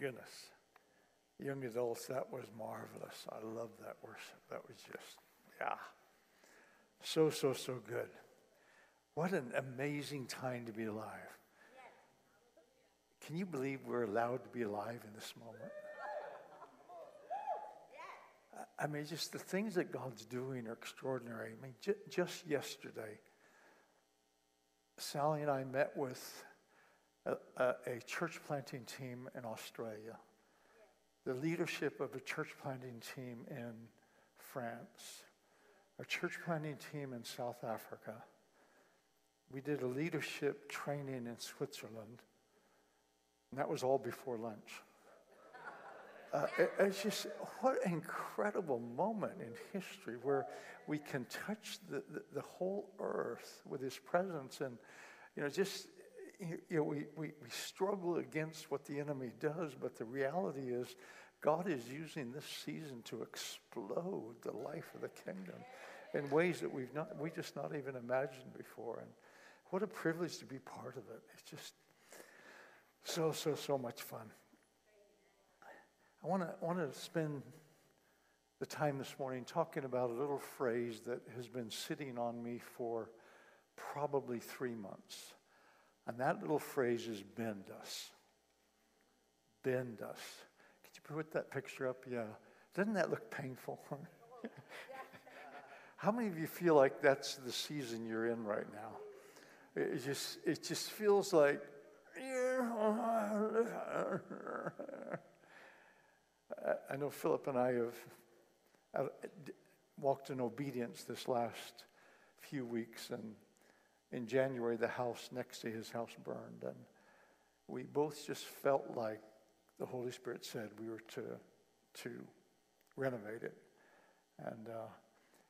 goodness. Young adults, that was marvelous. I love that worship. That was just, yeah. So, so, so good. What an amazing time to be alive. Can you believe we're allowed to be alive in this moment? I mean, just the things that God's doing are extraordinary. I mean, j- just yesterday, Sally and I met with a, a, church planting team in Australia, the leadership of a church planting team in France, a church planting team in South Africa. We did a leadership training in Switzerland, and that was all before lunch. Uh, it, it's just what incredible moment in history where we can touch the, the, the, whole earth with his presence and you know just you know we, we, we struggle against what the enemy does but the reality is god is using this season to explode the life of the kingdom in ways that we've not we just not even imagined before. And what a privilege to be part of it. It's just so so so much fun. I want to want to spend the time this morning talking about a little phrase that has been sitting on me for probably three months. And that little phrase is bend us. Bend us. Could you put that picture up? Yeah. Doesn't that look painful? How many of you feel like that's the season you're in right now? It just, it just feels like, I know Philip and I have walked in obedience this last few weeks, and in January, the house next to his house burned, and we both just felt like the Holy Spirit said we were to to renovate it, and uh,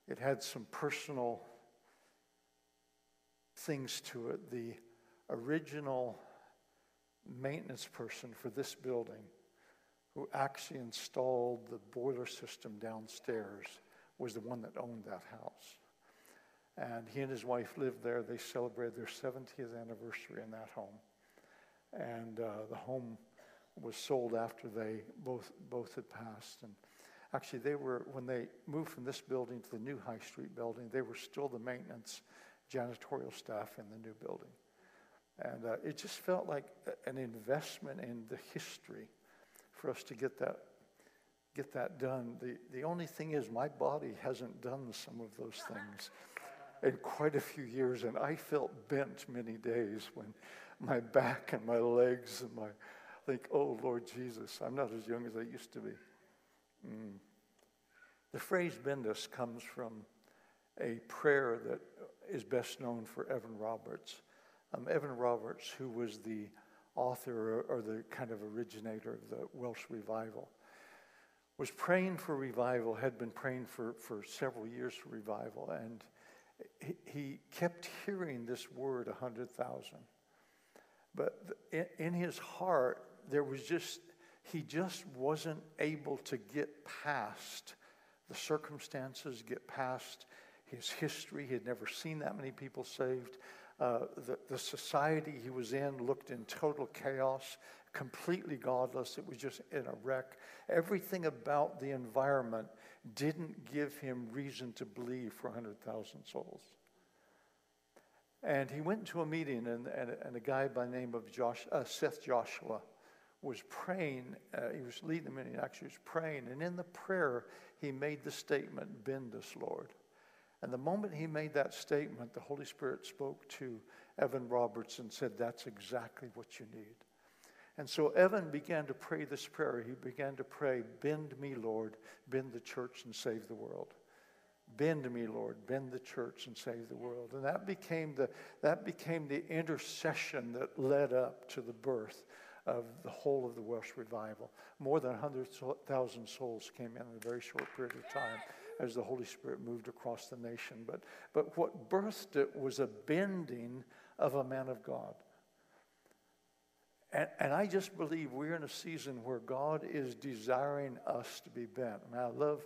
it had some personal things to it. The original maintenance person for this building who actually installed the boiler system downstairs was the one that owned that house. And he and his wife lived there. They celebrated their 70th anniversary in that home. And uh, the home was sold after they both, both had passed. And actually, they were, when they moved from this building to the new High Street building, they were still the maintenance janitorial staff in the new building. And uh, it just felt like an investment in the history for us to get that get that done. The, the only thing is, my body hasn't done some of those things in quite a few years, and I felt bent many days when my back and my legs and my think, oh Lord Jesus, I'm not as young as I used to be. Mm. The phrase bend us comes from a prayer that is best known for Evan Roberts. Um, Evan Roberts, who was the author or, the kind of originator of the Welsh revival, was praying for revival, had been praying for, for several years for revival, and he, kept hearing this word, 100,000. But in, in his heart, there was just, he just wasn't able to get past the circumstances, get past his history. He had never seen that many people saved. Uh, the, the society he was in looked in total chaos, completely godless. It was just in a wreck. Everything about the environment didn't give him reason to believe for 100,000 souls. And he went to a meeting, and, and, and a guy by the name of Josh, uh, Seth Joshua was praying. Uh, he was leading the meeting, actually, was praying. And in the prayer, he made the statement, Bend us, Lord. And the moment he made that statement, the Holy Spirit spoke to Evan Roberts and said, That's exactly what you need. And so Evan began to pray this prayer. He began to pray, Bend me, Lord, bend the church and save the world. Bend me, Lord, bend the church and save the world. And that became the, that became the intercession that led up to the birth of the whole of the Welsh revival. More than 100,000 souls came in in a very short period of time as the Holy Spirit moved across the nation. But, but what birthed it was a bending of a man of God. And, and I just believe we're in a season where God is desiring us to be bent. Mean, I love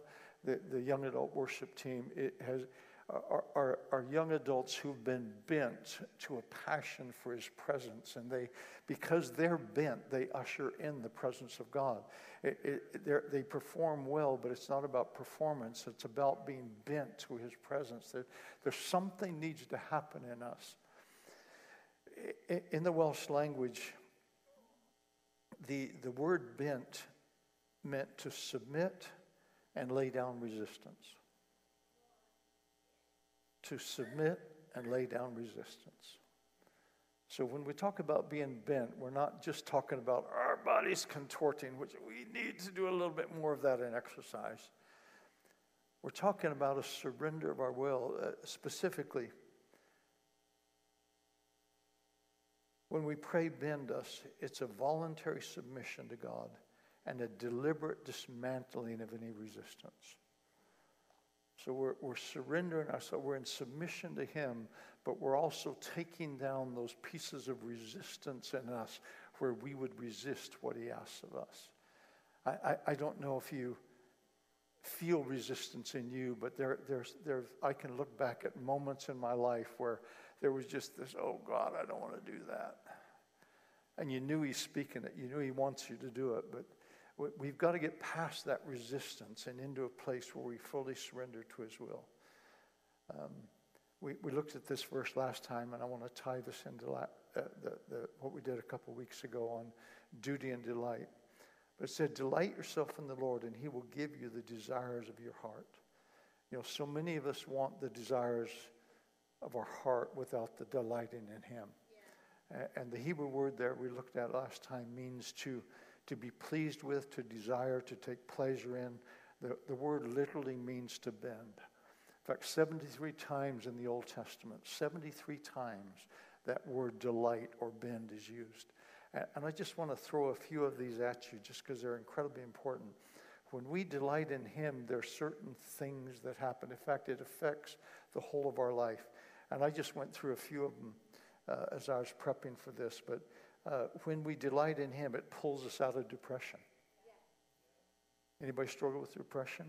the, the young adult worship team. It has, are, young adults who've been bent to a passion for his presence. And they, because they're bent, they usher in the presence of God. It, it, they perform well, but it's not about performance. It's about being bent to his presence. There, there's something needs to happen in us. In the Welsh language, the, the word bent meant to submit and lay down resistance to submit and lay down resistance. So when we talk about being bent, we're not just talking about our bodies contorting, which we need to do a little bit more of that in exercise. We're talking about a surrender of our will, uh, specifically. When we pray, bend us, it's a voluntary submission to God and a deliberate dismantling of any resistance. So we're, we're surrendering ourselves, we're in submission to Him, but we're also taking down those pieces of resistance in us where we would resist what He asks of us. I, I, I don't know if you feel resistance in you, but there, there's, there's, I can look back at moments in my life where there was just this, oh God, I don't want to do that. And you knew He's speaking it, you knew He wants you to do it, but We've got to get past that resistance and into a place where we fully surrender to His will. Um, we, we looked at this verse last time, and I want to tie this into la- uh, the, the, what we did a couple weeks ago on duty and delight. But it said, Delight yourself in the Lord, and He will give you the desires of your heart. You know, so many of us want the desires of our heart without the delighting in Him. And the Hebrew word there we looked at last time means to to be pleased with, to desire, to take pleasure in. The, the word literally means to bend. In fact, 73 times in the Old Testament, 73 times that word delight or bend is used. And I just want to throw a few of these at you just because they're incredibly important. When we delight in Him, there are certain things that happen. In fact, it affects the whole of our life. And I just went through a few of them uh, as I was prepping for this. But uh, when we delight in Him, it pulls us out of depression. Anybody struggle with depression?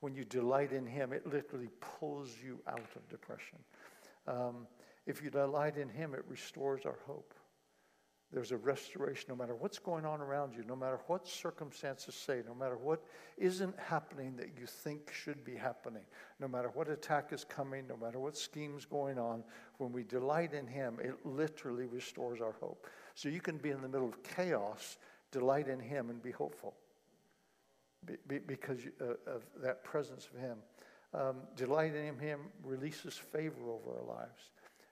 When you delight in Him, it literally pulls you out of depression. Um, if you delight in Him, it restores our hope. There's a restoration no matter what's going on around you, no matter what circumstances say, no matter what isn't happening that you think should be happening, no matter what attack is coming, no matter what scheme's going on. When we delight in Him, it literally restores our hope. So you can be in the middle of chaos, delight in Him, and be hopeful be, be, because uh, of that presence of Him. Um, delight in Him releases favor over our lives.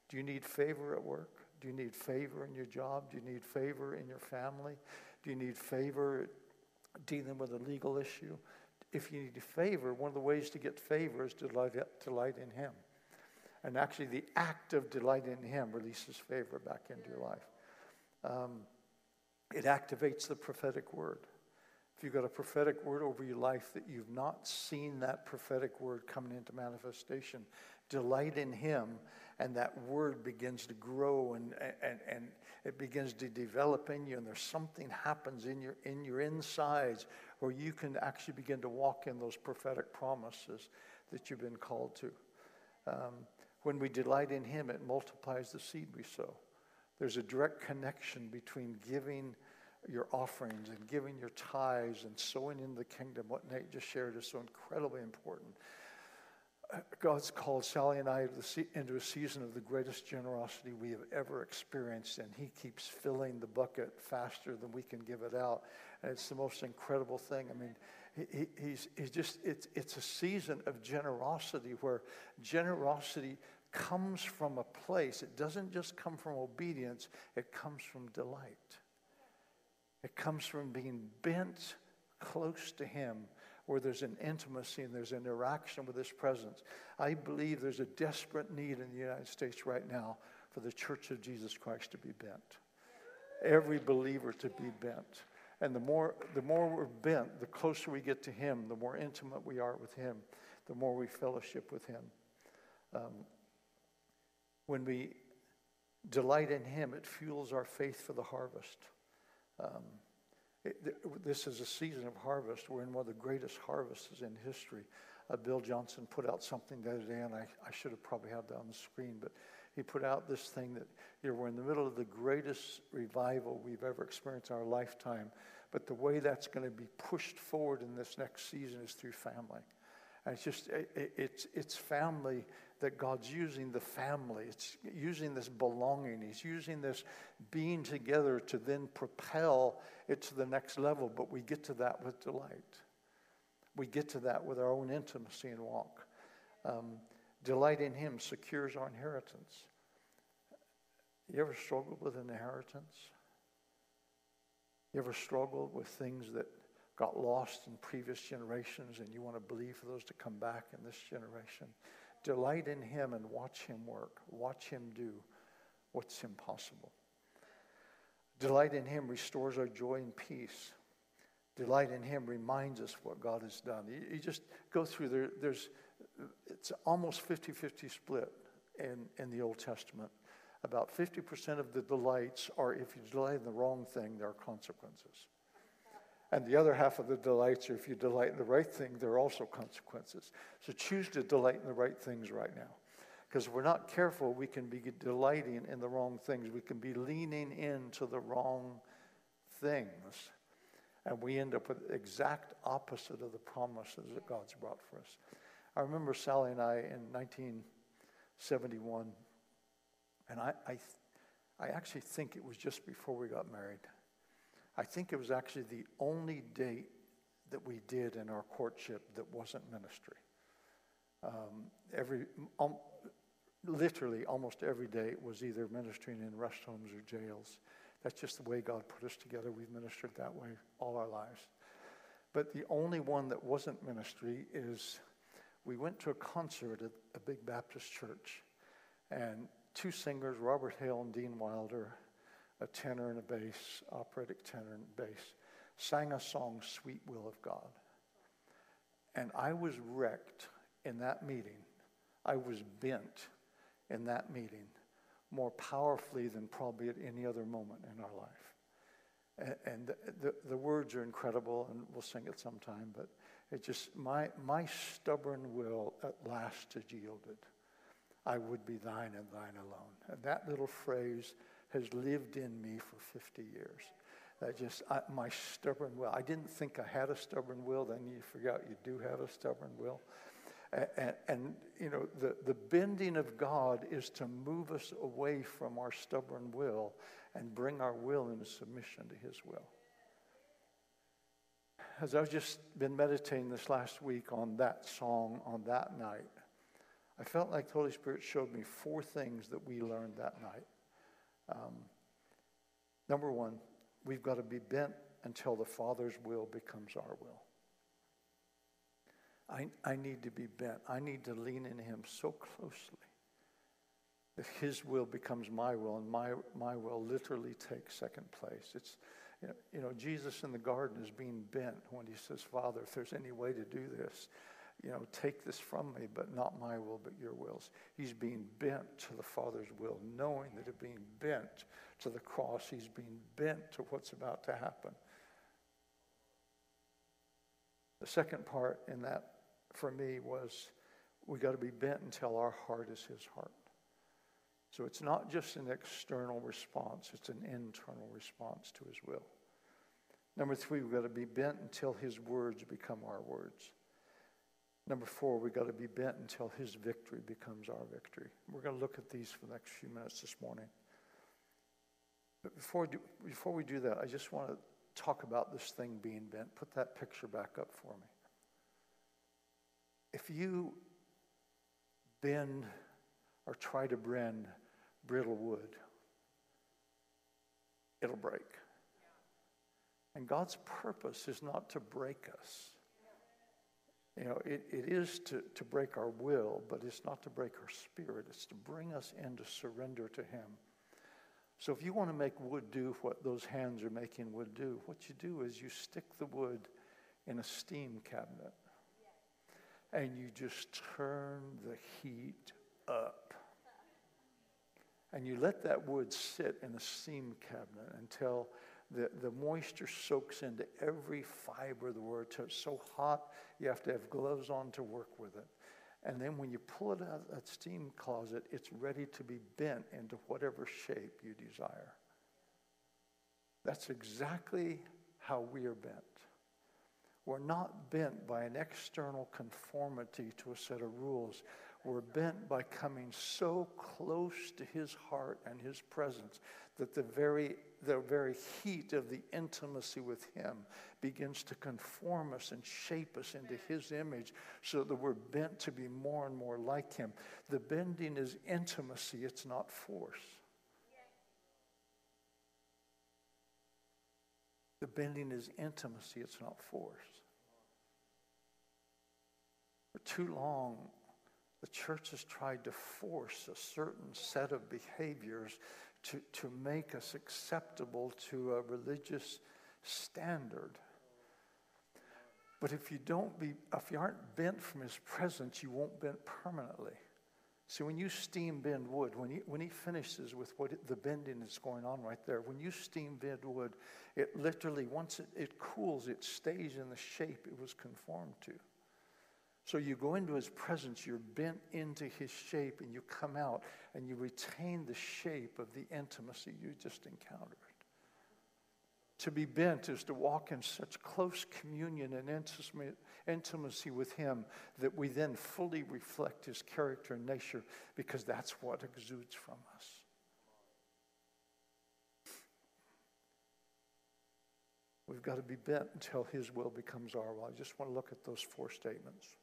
Do you need favor at work? Do you need favor in your job? Do you need favor in your family? Do you need favor dealing with a legal issue? If you need favor, one of the ways to get favor is to delight, in Him. And actually, the act of delight in Him releases favor back into your life. Um, it activates the prophetic word. If you've got a prophetic word over your life that you've not seen that prophetic word coming into manifestation, delight in Him, and that word begins to grow and, and, and it begins to develop in you, and there's something happens in your, in your insides where you can actually begin to walk in those prophetic promises that you've been called to. Um, when we delight in Him, it multiplies the seed we sow. There's a direct connection between giving your offerings and giving your tithes and sowing in the kingdom. What Nate just shared is so incredibly important. God's called Sally and I into a season of the greatest generosity we have ever experienced, and He keeps filling the bucket faster than we can give it out. And it's the most incredible thing. I mean, he, he's, he's just, it's, it's a season of generosity where generosity comes from a place, it doesn't just come from obedience, it comes from delight. It comes from being bent close to Him, where there's an intimacy and there's an interaction with His presence. I believe there's a desperate need in the United States right now for the Church of Jesus Christ to be bent. Every believer to be bent. And the more, the more we're bent, the closer we get to Him, the more intimate we are with Him, the more we fellowship with Him. Um, when we delight in Him, it fuels our faith for the harvest. Um, this is a season of harvest. We're in one of the greatest harvests in history. uh, Bill Johnson put out something the other day, and I, I should have probably had that on the screen, but he put out this thing that you know, we're in the middle of the greatest revival we've ever experienced in our lifetime. But the way that's going to be pushed forward in this next season is through family. And it's just, it, it's, it's family that God's using the family. It's using this belonging. He's using this being together to then propel it to the next level. But we get to that with delight. We get to that with our own intimacy and walk. Um, delight in Him secures our inheritance. You ever struggled with inheritance? You ever struggled with things that got lost in previous generations and you want to believe for those to come back in this generation? Delight in Him and watch Him work. Watch Him do what's impossible. Delight in Him restores our joy and peace. Delight in Him reminds us what God has done. You, you just go through there, there's, it's almost 50 50 split in, in the Old Testament. About 50% of the delights are if you delight in the wrong thing, there are consequences. And the other half of the delights are if you delight in the right thing, there are also consequences. So choose to delight in the right things right now. Because if we're not careful, we can be delighting in the wrong things. We can be leaning into the wrong things. And we end up with the exact opposite of the promises that God's brought for us. I remember Sally and I in 1971 and I, I, I actually think it was just before we got married. I think it was actually the only date that we did in our courtship that wasn't ministry. Um, every, um, literally, almost every day was either ministering in rest homes or jails. That's just the way God put us together. We've ministered that way all our lives. But the only one that wasn't ministry is we went to a concert at a big Baptist church. And two singers, Robert Hale and Dean Wilder, a tenor and a bass, operatic tenor and bass, sang a song, Sweet Will of God. And I was wrecked in that meeting. I was bent in that meeting more powerfully than probably at any other moment in our life. And, the, the words are incredible, and we'll sing it sometime, but it just, my, my stubborn will at last has yielded. I would be thine and thine alone. And that little phrase has lived in me for 50 years. That just, I, my stubborn will. I didn't think I had a stubborn will, then you forgot you do have a stubborn will. And, and, and, you know, the, the bending of God is to move us away from our stubborn will and bring our will into submission to His will. As I've just been meditating this last week on that song on that night, I felt like the Holy Spirit showed me four things that we learned that night. Um, number one, we've got to be bent until the Father's will becomes our will. I, I need to be bent. I need to lean in Him so closely that His will becomes my will, and my, my will literally takes second place. It's, you know, you know, Jesus in the garden is being bent when He says, Father, if there's any way to do this, you know, take this from me, but not my will, but your wills. He's being bent to the Father's will, knowing that it being bent to the cross, he's being bent to what's about to happen. The second part in that for me was we got to be bent until our heart is his heart. So it's not just an external response, it's an internal response to his will. Number three, we've got to be bent until his words become our words. Number four, we've got to be bent until his victory becomes our victory. We're going to look at these for the next few minutes this morning. But before do, before we do that, I just want to talk about this thing being bent. Put that picture back up for me. If you bend or try to bend brittle wood, it'll break. And God's purpose is not to break us. You know, it, it is to, to break our will, but it's not to break our spirit. It's to bring us into surrender to Him. So if you want to make wood do what those hands are making wood do, what you do is you stick the wood in a steam cabinet and you just turn the heat up. And you let that wood sit in a steam cabinet until the, the moisture soaks into every fiber of the word it's so hot you have to have gloves on to work with it. And then when you pull it out of that steam closet, it's ready to be bent into whatever shape you desire. That's exactly how we are bent. We're not bent by an external conformity to a set of rules. We're bent by coming so close to his heart and his presence that the very, the very heat of the intimacy with him begins to conform us and shape us into his image so that we're bent to be more and more like him. The bending is intimacy, it's not force. The bending is intimacy, it's not force. For too long, the church has tried to force a certain set of behaviors to, to make us acceptable to a religious standard. But if you don't be, if you aren't bent from his presence, you won't bend permanently. See, when you steam bend wood, when he, when he finishes with what it, the bending is going on right there, when you steam bend wood, it literally, once it, it cools, it stays in the shape it was conformed to. So you go into his presence, you're bent into his shape, and you come out and you retain the shape of the intimacy you just encountered. To be bent is to walk in such close communion and intimacy with him that we then fully reflect his character and nature because that's what exudes from us. We've got to be bent until his will becomes our will. I just want to look at those four statements.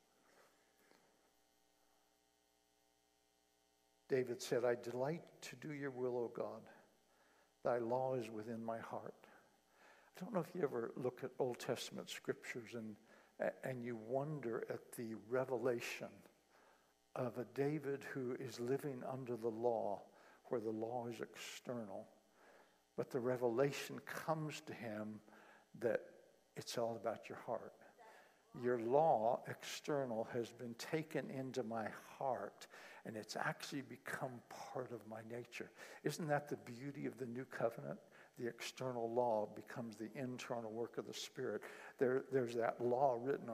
David said, I delight to do your will, O God. Thy law is within my heart. I don't know if you ever look at Old Testament scriptures and, and you wonder at the revelation of a David who is living under the law, where the law is external. But the revelation comes to him that it's all about your heart. Your law, external, has been taken into my heart and it's actually become part of my nature. Isn't that the beauty of the new covenant? The external law becomes the internal work of the Spirit. There, there's that law written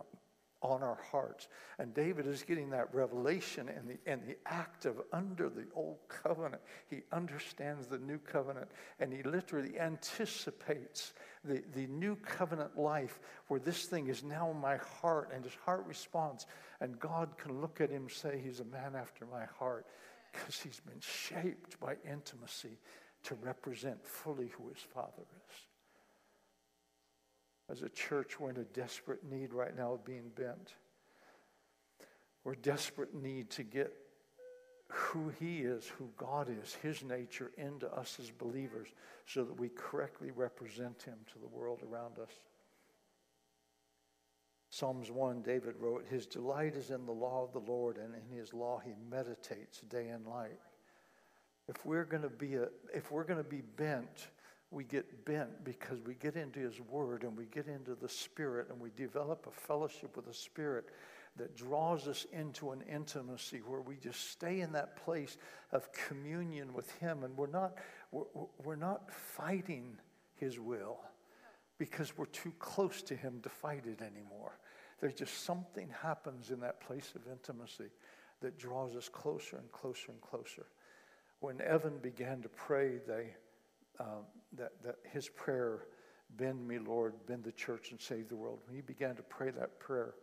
on our hearts. And David is getting that revelation in the, in the act of under the old covenant. He understands the new covenant and he literally anticipates the, the new covenant life where this thing is now in my heart and his heart responds. And God can look at him say, He's a man after my heart because he's been shaped by intimacy to represent fully who his father is. As a church, we're in a desperate need right now of being bent. We're desperate need to get who He is, who God is, His nature into us as believers so that we correctly represent Him to the world around us. Psalms 1, David wrote, His delight is in the law of the Lord, and in His law He meditates day and night. If we're going to be a, if we're going to be bent, we get bent because we get into His Word and we get into the Spirit and we develop a fellowship with the Spirit that draws us into an intimacy where we just stay in that place of communion with Him and we're not, we're, we're not fighting His will because we're too close to Him to fight it anymore. There's just something happens in that place of intimacy that draws us closer and closer and closer. When Evan began to pray, they, um, that, that his prayer, bend me, Lord, bend the church and save the world. When he began to pray that prayer,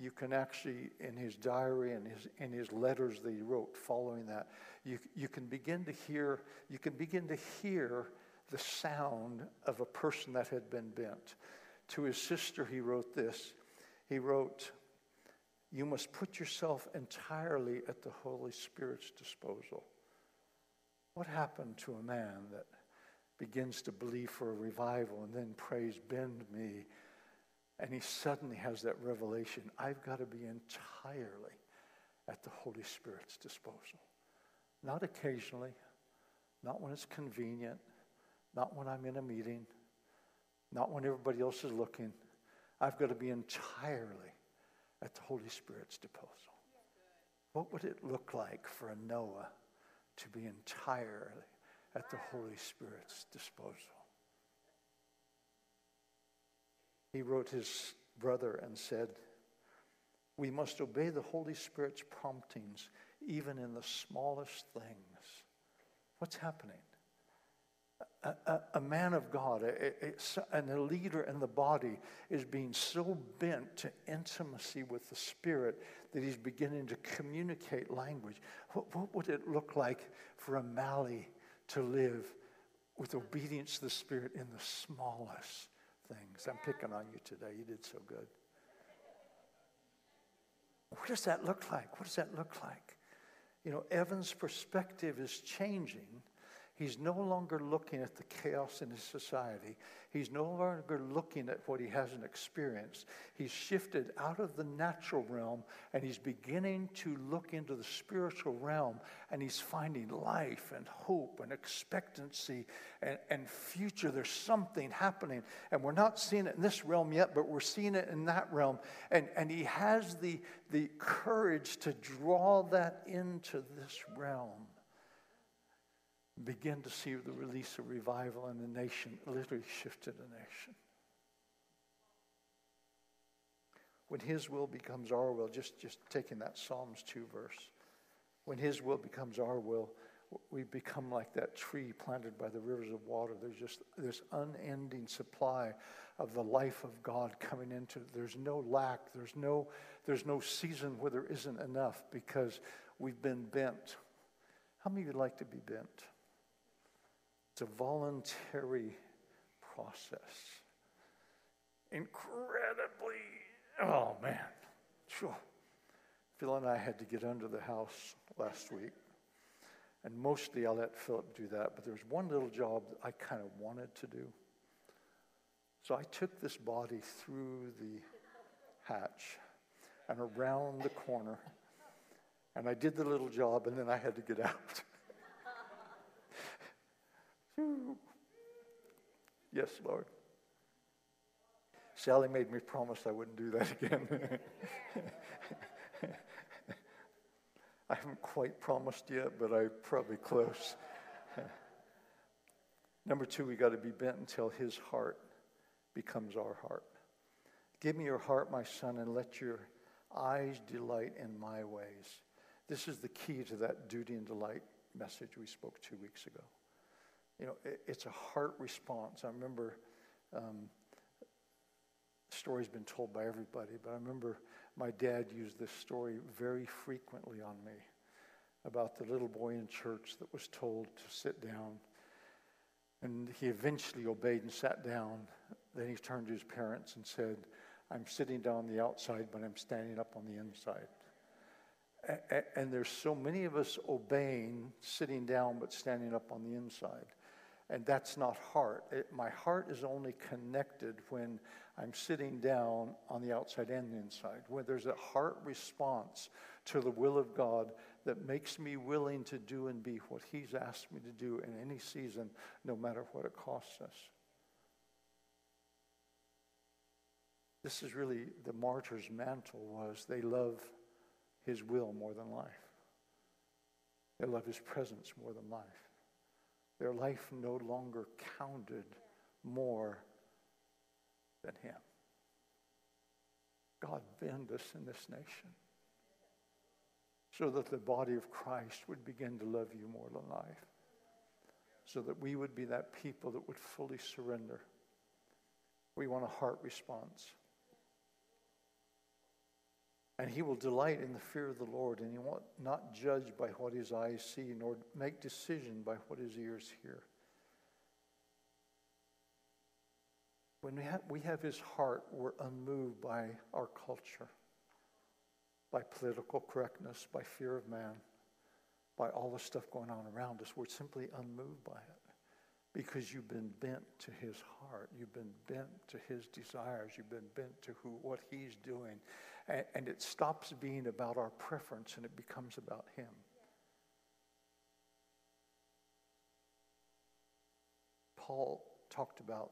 you can actually, in his diary and his, in his letters that he wrote following that, you, you can begin to hear, you can begin to hear the sound of a person that had been bent. To his sister, he wrote this. He wrote, You must put yourself entirely at the Holy Spirit's disposal. What happened to a man that begins to believe for a revival and then prays, Bend me and he suddenly has that revelation I've got to be entirely at the Holy Spirit's disposal. Not occasionally, not when it's convenient, not when I'm in a meeting, not when everybody else is looking. I've got to be entirely at the Holy Spirit's disposal. What would it look like for a Noah to be entirely at the Holy Spirit's disposal? He wrote his brother and said, We must obey the Holy Spirit's promptings even in the smallest things. What's happening? A, a, a man of God, a, and a leader in the body, is being so bent to intimacy with the Spirit that he's beginning to communicate language. What, what would it look like for a Mally to live with obedience to the Spirit in the smallest things? I'm picking on you today. You did so good. What does that look like? What does that look like? You know, Evan's perspective is changing He's no longer looking at the chaos in his society. He's no longer looking at what he hasn't experienced. He's shifted out of the natural realm and he's beginning to look into the spiritual realm and he's finding life and hope and expectancy and, and future. There's something happening and we're not seeing it in this realm yet, but we're seeing it in that realm. And, and he has the, the courage to draw that into this realm begin to see the release of revival in the nation literally shifted the nation. When his will becomes our will, just, just taking that Psalms 2 verse, when his will becomes our will, we become like that tree planted by the rivers of water. There's just this unending supply of the life of God coming into. There's no lack. There's no, there's no season where there isn't enough because we've been bent. How many of you like to be bent? It's a voluntary process. Incredibly, oh man. Sure. Phil and I had to get under the house last week. And mostly I let Philip do that, but there was one little job that I kind of wanted to do. So I took this body through the hatch and around the corner, and I did the little job, and then I had to get out. Yes, Lord. Sally made me promise I wouldn't do that again. I haven't quite promised yet, but I'm probably close. Number two, we got to be bent until his heart becomes our heart. Give me your heart, my son, and let your eyes delight in my ways. This is the key to that duty and delight message we spoke two weeks ago you know, it, it's a heart response. I remember, um, story's been told by everybody, but I remember my dad used this story very frequently on me about the little boy in church that was told to sit down. And he eventually obeyed and sat down. Then he turned to his parents and said, I'm sitting down on the outside, but I'm standing up on the inside. And there's so many of us obeying, sitting down, but standing up on the inside. And that's not heart. It, my heart is only connected when I'm sitting down on the outside and the inside, when there's a heart response to the will of God that makes me willing to do and be what He's asked me to do in any season, no matter what it costs us. This is really the martyr's mantle was they love his will more than life. They love his presence more than life. Their life no longer counted more than him. God, bend us in this nation so that the body of Christ would begin to love you more than life, so that we would be that people that would fully surrender. We want a heart response. And he will delight in the fear of the Lord, and he will not judge by what his eyes see, nor make decision by what his ears hear. When we have, we have his heart, we're unmoved by our culture, by political correctness, by fear of man, by all the stuff going on around us. We're simply unmoved by it because you've been bent to his heart. You've been bent to his desires. You've been bent to who, what he's doing. And, and it stops being about our preference and it becomes about him. Paul talked about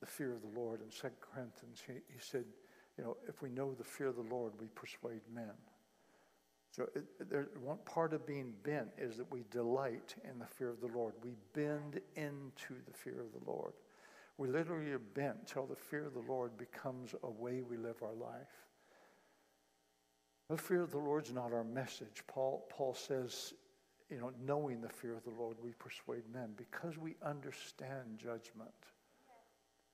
the fear of the Lord in 2 Corinthians. He, he said, you know, if we know the fear of the Lord, we persuade men. So it, there, one part of being bent is that we delight in the fear of the Lord. We bend into the fear of the Lord. We literally are bent till the fear of the Lord becomes a way we live our life. The fear of the Lord is not our message. Paul, Paul says, you know, knowing the fear of the Lord, we persuade men because we understand judgment.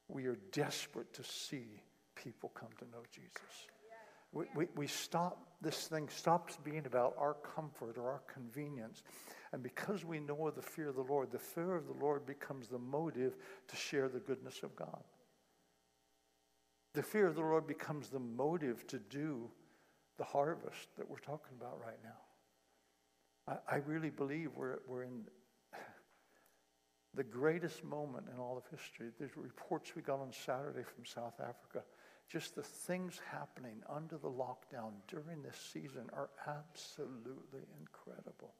We are desperate to see people come to know Jesus. We, we, we stop, this thing stops being about our comfort or our convenience. And because we know the fear of the Lord, the fear of the Lord becomes the motive to share the goodness of God. The fear of the Lord becomes the motive to do the harvest that we're talking about right now. I, I really believe we're, we're in the greatest moment in all of history. There's reports we got on Saturday from South Africa just the things happening under the lockdown during this season are absolutely incredible.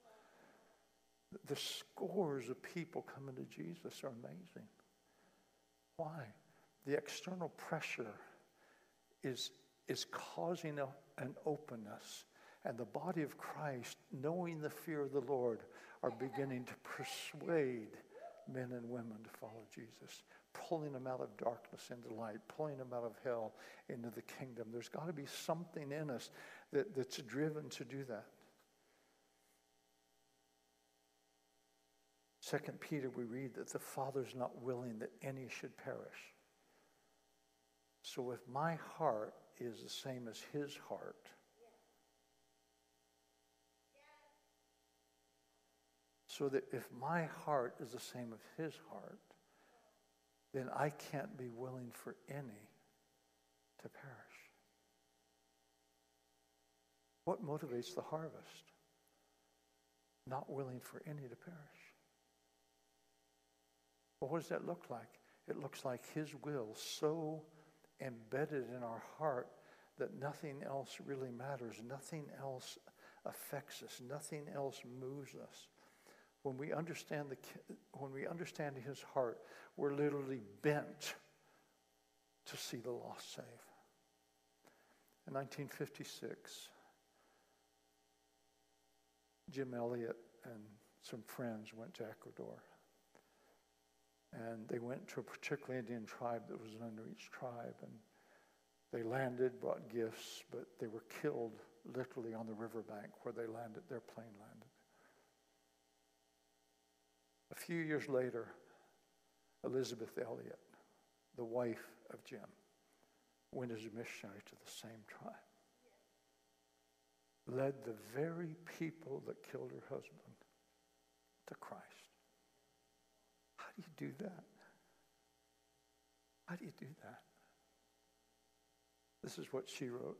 The scores of people coming to Jesus are amazing. Why? The external pressure is, is causing a, an openness. And the body of Christ, knowing the fear of the Lord, are beginning to persuade men and women to follow Jesus pulling them out of darkness into light, pulling them out of hell into the kingdom. There's got to be something in us that, that's driven to do that. Second Peter, we read that the Father's not willing that any should perish. So if my heart is the same as his heart, so that if my heart is the same as his heart, then I can't be willing for any to perish. What motivates the harvest? Not willing for any to perish. Well, what does that look like? It looks like His will so embedded in our heart that nothing else really matters, nothing else affects us, nothing else moves us. When we understand the when we understand his heart, we're literally bent to see the lost saved. In 1956, Jim Elliot and some friends went to Ecuador. And they went to a particular Indian tribe that was an unreached tribe. And they landed, brought gifts, but they were killed literally on the riverbank where they landed, their plane landed. A few years later, Elisabeth Elliot, the wife of Jim, went as a missionary to the same tribe. Led the very people that killed her husband to Christ. How do you do that? How do you do that? This is what she wrote.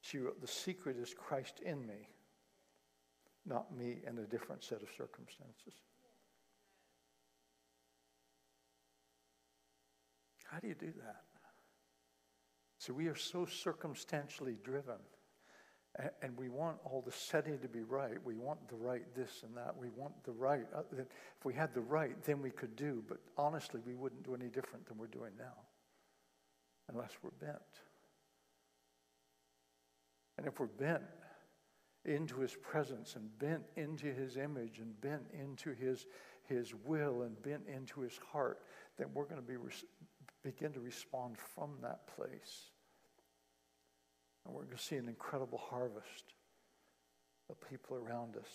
She wrote, The secret is Christ in me not me in a different set of circumstances. How do you do that? So we are so circumstantially driven. And we want all the setting to be right. We want the right this and that. We want the right. Uh, if we had the right, then we could do. But honestly, we wouldn't do any different than we're doing now, unless we're bent. And if we're bent, into his presence and bent into his image and bent into his, his will and bent into his heart, then we're going to be begin to respond from that place. And we're going to see an incredible harvest of people around us.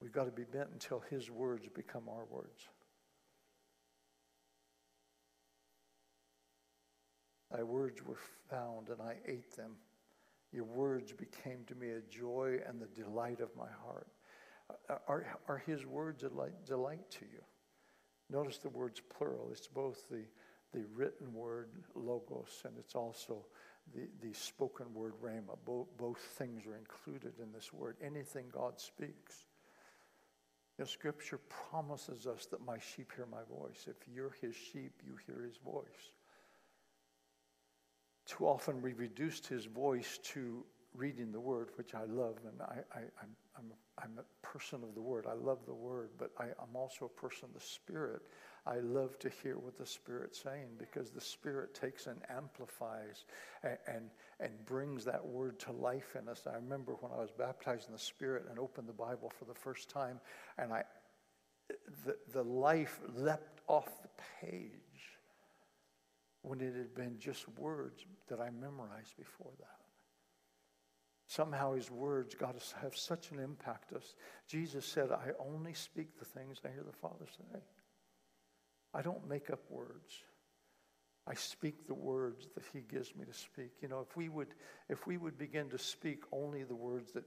We've got to be bent until his words become our words. Thy words were found, and I ate them. Your words became to me a joy and the delight of my heart. Are, are his words a delight, delight to you? Notice the words plural. It's both the, the written word, logos, and it's also the, the spoken word, rhema. Both, both things are included in this word. Anything God speaks. You know, Scripture promises us that my sheep hear my voice. If you're his sheep, you hear his voice. Too often we reduced his voice to reading the word, which I love, and I, I, I'm, a, I'm a person of the Word. I love the Word, but I, I'm also a person of the Spirit. I love to hear what the Spirit's saying because the Spirit takes and amplifies and, and, and brings that Word to life in us. I remember when I was baptized in the Spirit and opened the Bible for the first time, and I, the, the life leapt off the page when it had been just words that I memorized before that. Somehow his words got to have such an impact us. Jesus said, I only speak the things I hear the Father say. I don't make up words. I speak the words that he gives me to speak. You know, if we would if we would begin to speak only the words that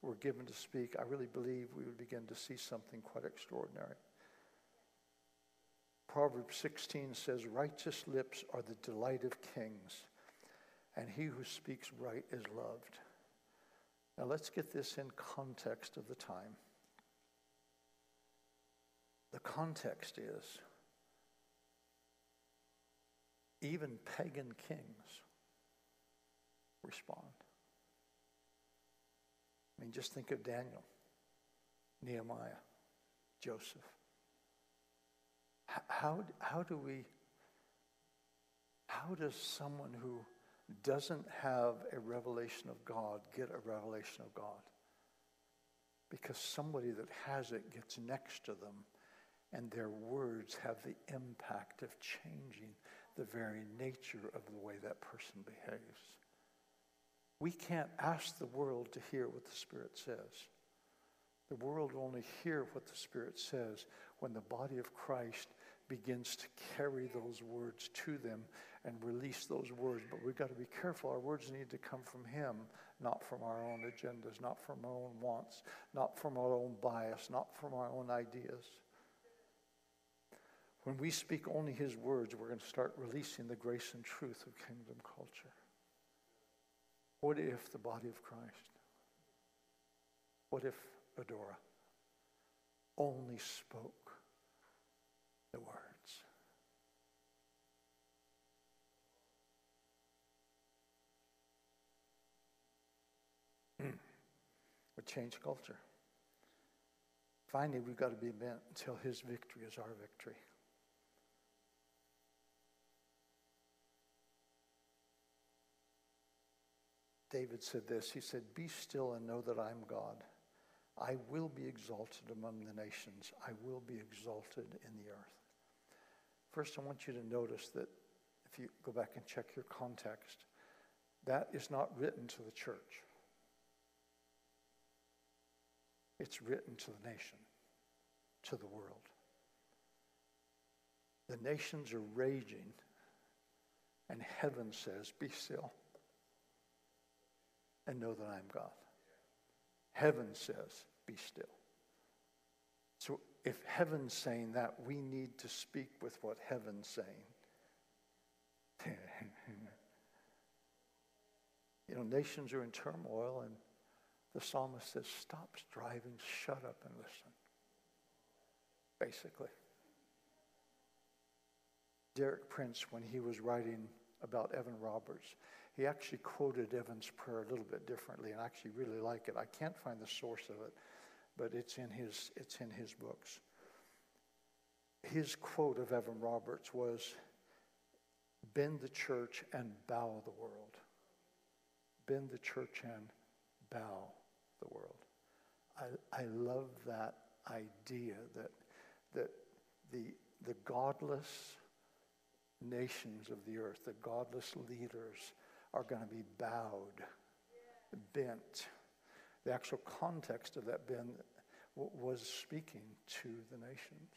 were given to speak, I really believe we would begin to see something quite extraordinary. Proverbs 16 says, Righteous lips are the delight of kings, and he who speaks right is loved. Now let's get this in context of the time. The context is even pagan kings respond. I mean, just think of Daniel, Nehemiah, Joseph. How, how do we, how does someone who doesn't have a revelation of God get a revelation of God? Because somebody that has it gets next to them, and their words have the impact of changing the very nature of the way that person behaves. We can't ask the world to hear what the Spirit says. The world will only hear what the Spirit says when the body of Christ begins to carry those words to them and release those words. But we've got to be careful. Our words need to come from Him, not from our own agendas, not from our own wants, not from our own bias, not from our own ideas. When we speak only His words, we're going to start releasing the grace and truth of kingdom culture. What if the body of Christ? What if Adora only spoke the words? Hmm. Would change culture. Finally, we've got to be bent until his victory is our victory. David said this He said, Be still and know that I'm God. I will be exalted among the nations, I will be exalted in the earth. First, I want you to notice that if you go back and check your context, that is not written to the church. It's written to the nation, to the world. The nations are raging, and heaven says, Be still and know that I am God. Heaven says, Be still. So if heaven's saying that, we need to speak with what heaven's saying. you know, nations are in turmoil, and the psalmist says, Stop striving, shut up, and listen. Basically. Derek Prince, when he was writing about Evan Roberts, he actually quoted Evan's prayer a little bit differently, and I actually really like it. I can't find the source of it, but it's in his, it's in his books. His quote of Evan Roberts was Bend the church and bow the world. Bend the church and bow the world. I, I love that idea that, that the, the godless nations of the earth, the godless leaders, are going to be bowed, bent. The actual context of that bend was speaking to the nations.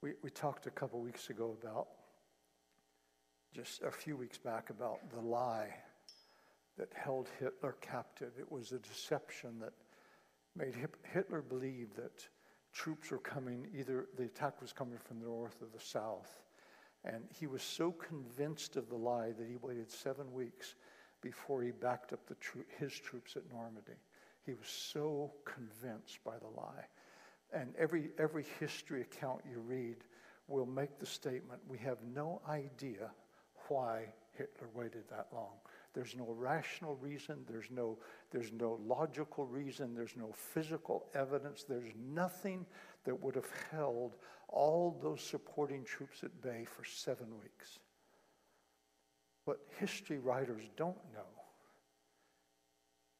We, we talked a couple weeks ago about, just a few weeks back, about the lie that held Hitler captive. It was a deception that made Hitler believe that troops were coming, either the attack was coming from the north or the south. And he was so convinced of the lie that he waited seven weeks before he backed up his troops at Normandy. He was so convinced by the lie. And every, every history account you read will make the statement we have no idea why Hitler waited that long. There's no rational reason, there's no, there's no logical reason, there's no physical evidence, there's nothing that would have held all those supporting troops at bay for seven weeks. What history writers don't know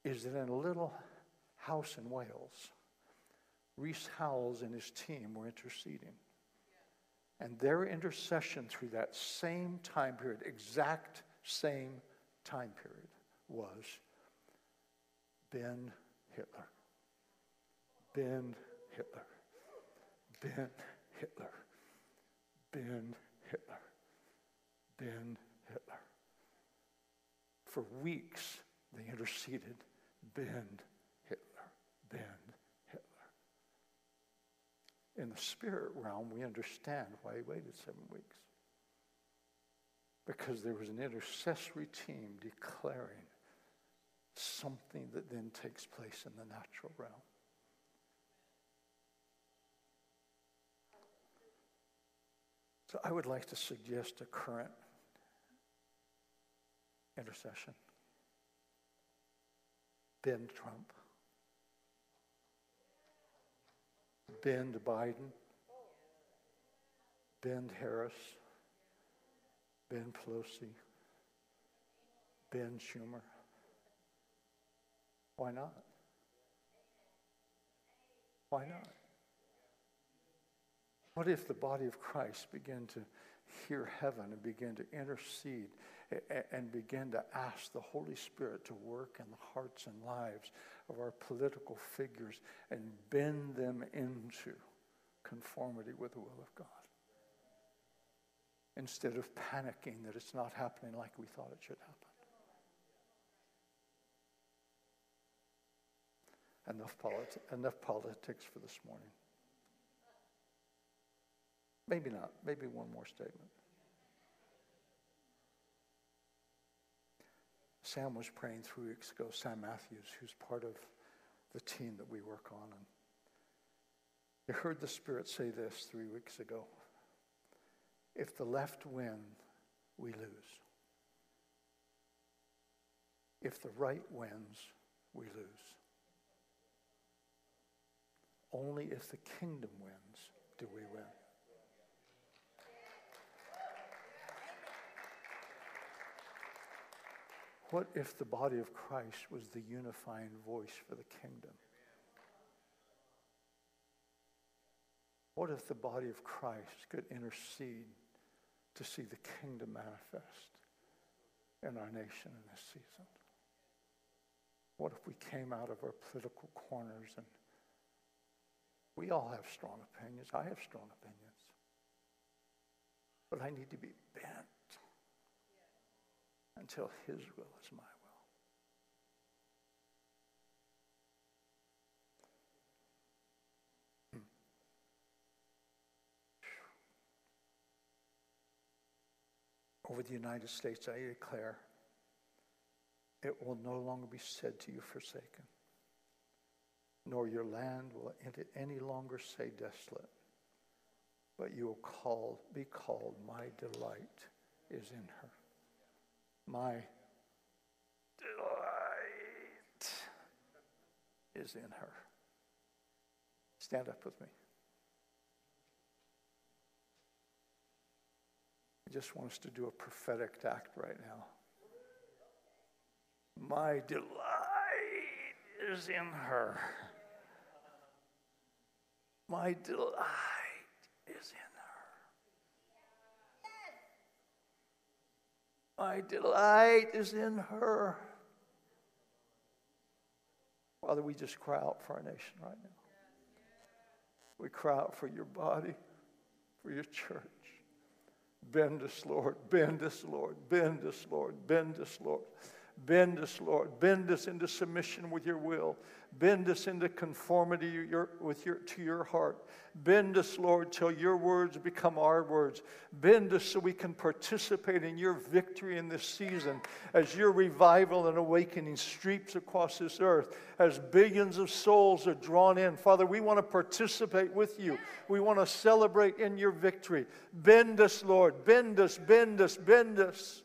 is that in a little house in Wales, Rees Howells and his team were interceding. And their intercession through that same time period, exact same time period, was Ben Hitler. Ben Hitler. Ben Hitler. Ben Hitler. Ben Hitler. For weeks, they interceded, Ben Hitler. Ben Hitler. in the spirit realm, we understand why he waited seven weeks. Because there was an intercessory team declaring something that then takes place in the natural realm. So I would like to suggest a current intercession. Ben Trump. Ben Biden, Ben Harris, Ben Pelosi, Ben Schumer. Why not? Why not? What if the body of Christ began to hear heaven and begin to intercede and begin to ask the Holy Spirit to work in the hearts and lives of our political figures and bend them into conformity with the will of God. Instead of panicking that it's not happening like we thought it should happen. Enough, enough politics for this morning. Maybe not. Maybe one more statement. Sam was praying three weeks ago, Sam Matthews, who's part of the team that we work on. And you heard the Spirit say this three weeks ago. If the left win, we lose. If the right wins, we lose. Only if the kingdom wins do we win. What if the body of Christ was the unifying voice for the kingdom? What if the body of Christ could intercede to see the kingdom manifest in our nation in this season? What if we came out of our political corners and we all have strong opinions. I have strong opinions. But I need to be bent until His will is my will. Over the United States, I declare it will no longer be said to you forsaken, nor your land will any longer say desolate, but you will call, be called, My delight is in her. My delight is in her. Stand up with me. I just want us to do a prophetic act right now. My delight is in her. My delight is in My delight is in her. Father, we just cry out for our nation right now. We cry out for your body, for your church. Bend us, Lord. Bend us, Lord. Bend us, Lord. Bend us, Lord. Bend us, Lord. Bend us into submission with your will. Bend us into conformity your, with your, to your heart. Bend us, Lord, till your words become our words. Bend us so we can participate in your victory in this season as your revival and awakening streaks across this earth, as billions of souls are drawn in. Father, we want to participate with you. We want to celebrate in your victory. Bend us, Lord. Bend us, bend us, bend us.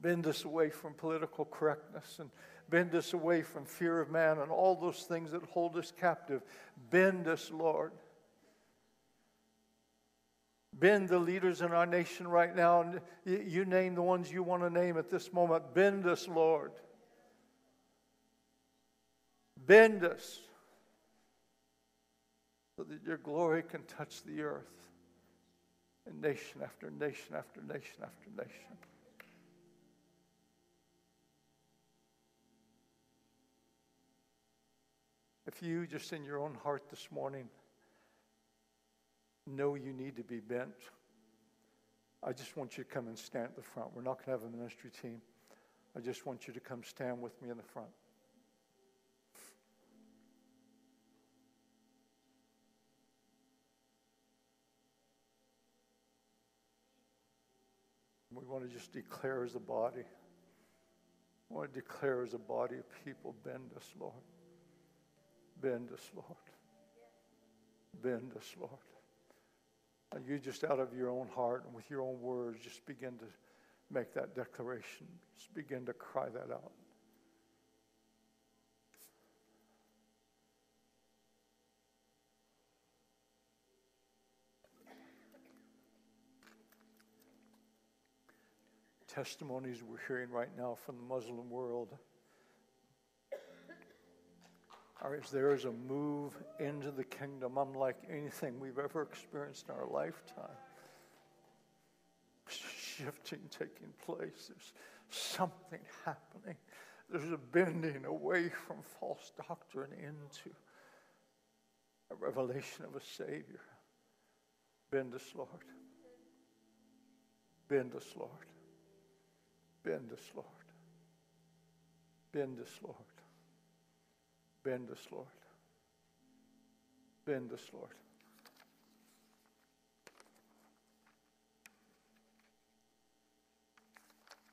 Bend us away from political correctness and bend us away from fear of man and all those things that hold us captive. Bend us, Lord. Bend the leaders in our nation right now. And you name the ones you want to name at this moment. Bend us, Lord. Bend us so that your glory can touch the earth and nation after nation after nation after nation. If you just in your own heart this morning know you need to be bent, I just want you to come and stand at the front. We're not going to have a ministry team. I just want you to come stand with me in the front. We want to just declare as a body. We want to declare as a body of people, bend us, Lord. Bend us, Lord. Bend us, Lord. And you just out of your own heart and with your own words, just begin to make that declaration. Just begin to cry that out. Testimonies we're hearing right now from the Muslim world there is a move into the kingdom unlike anything we've ever experienced in our lifetime. Shifting taking place. There's something happening. There's a bending away from false doctrine into a revelation of a Savior. Bend us, Lord. Bend us, Lord. Bend us, Lord. Bend us, Lord. Bend us, Lord. Bend us, Lord.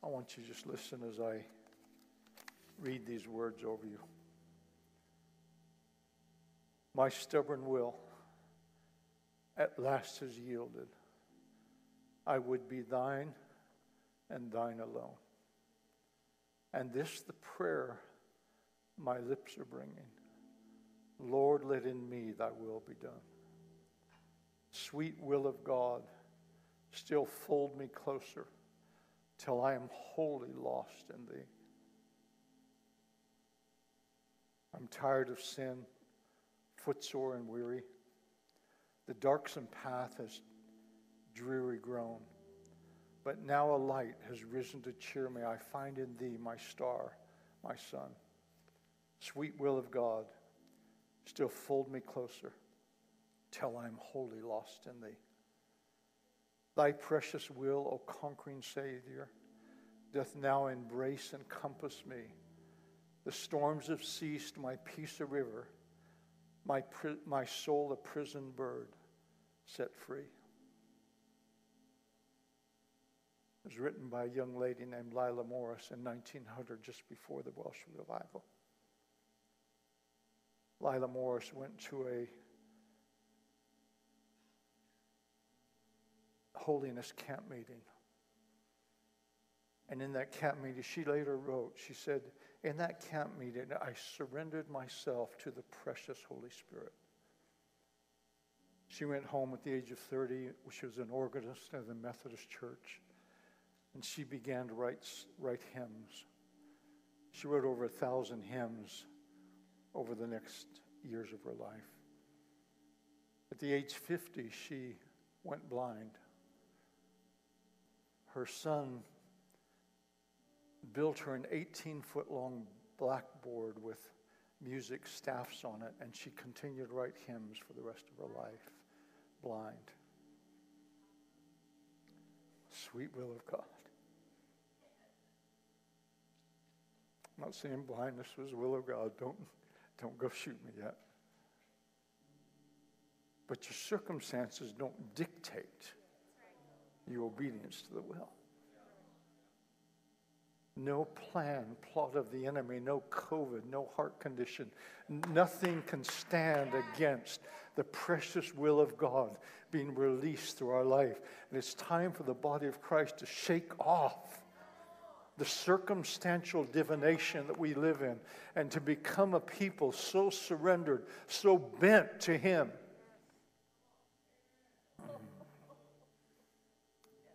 I want you to just listen as I read these words over you. My stubborn will at last has yielded. I would be thine and thine alone. And this the prayer my lips are bringing. Lord, let in me thy will be done. Sweet will of God, still fold me closer till I am wholly lost in thee. I'm tired of sin, footsore and weary. The darksome path has dreary grown, but now a light has risen to cheer me. I find in thee my star, my sun. Sweet will of God, still fold me closer till I'm wholly lost in thee. Thy precious will, O conquering Savior, doth now embrace and compass me. The storms have ceased, my peace a river, my, pri- my soul a prison bird set free. It was written by a young lady named Lelia Morris in 1900, just before the Welsh revival. Lelia Morris went to a holiness camp meeting. And in that camp meeting, she later wrote, she said, In that camp meeting, I surrendered myself to the precious Holy Spirit. She went home at the age of 30. She was an organist at the Methodist Church. And she began to write, write hymns. She wrote over a thousand hymns over the next years of her life. At the age 50, she went blind. Her son built her an 18 foot long blackboard with music staffs on it, and she continued to write hymns for the rest of her life, blind. Sweet will of God. I'm not saying blindness was the will of God. Don't don't go shoot me yet. But your circumstances don't dictate your obedience to the will. No plan, plot of the enemy, no COVID, no heart condition. Nothing can stand against the precious will of God being released through our life. And it's time for the body of Christ to shake off the circumstantial divination that we live in, and to become a people so surrendered, so bent to Him.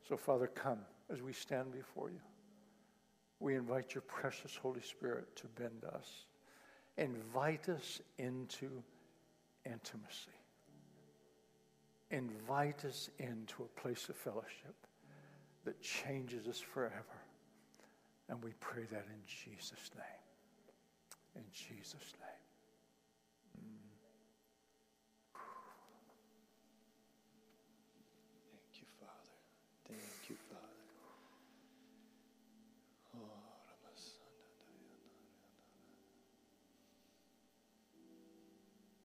So, Father, come as we stand before you. We invite your precious Holy Spirit to bend us, invite us into intimacy, invite us into a place of fellowship that changes us forever. And we pray that in Jesus' name. In Jesus' name.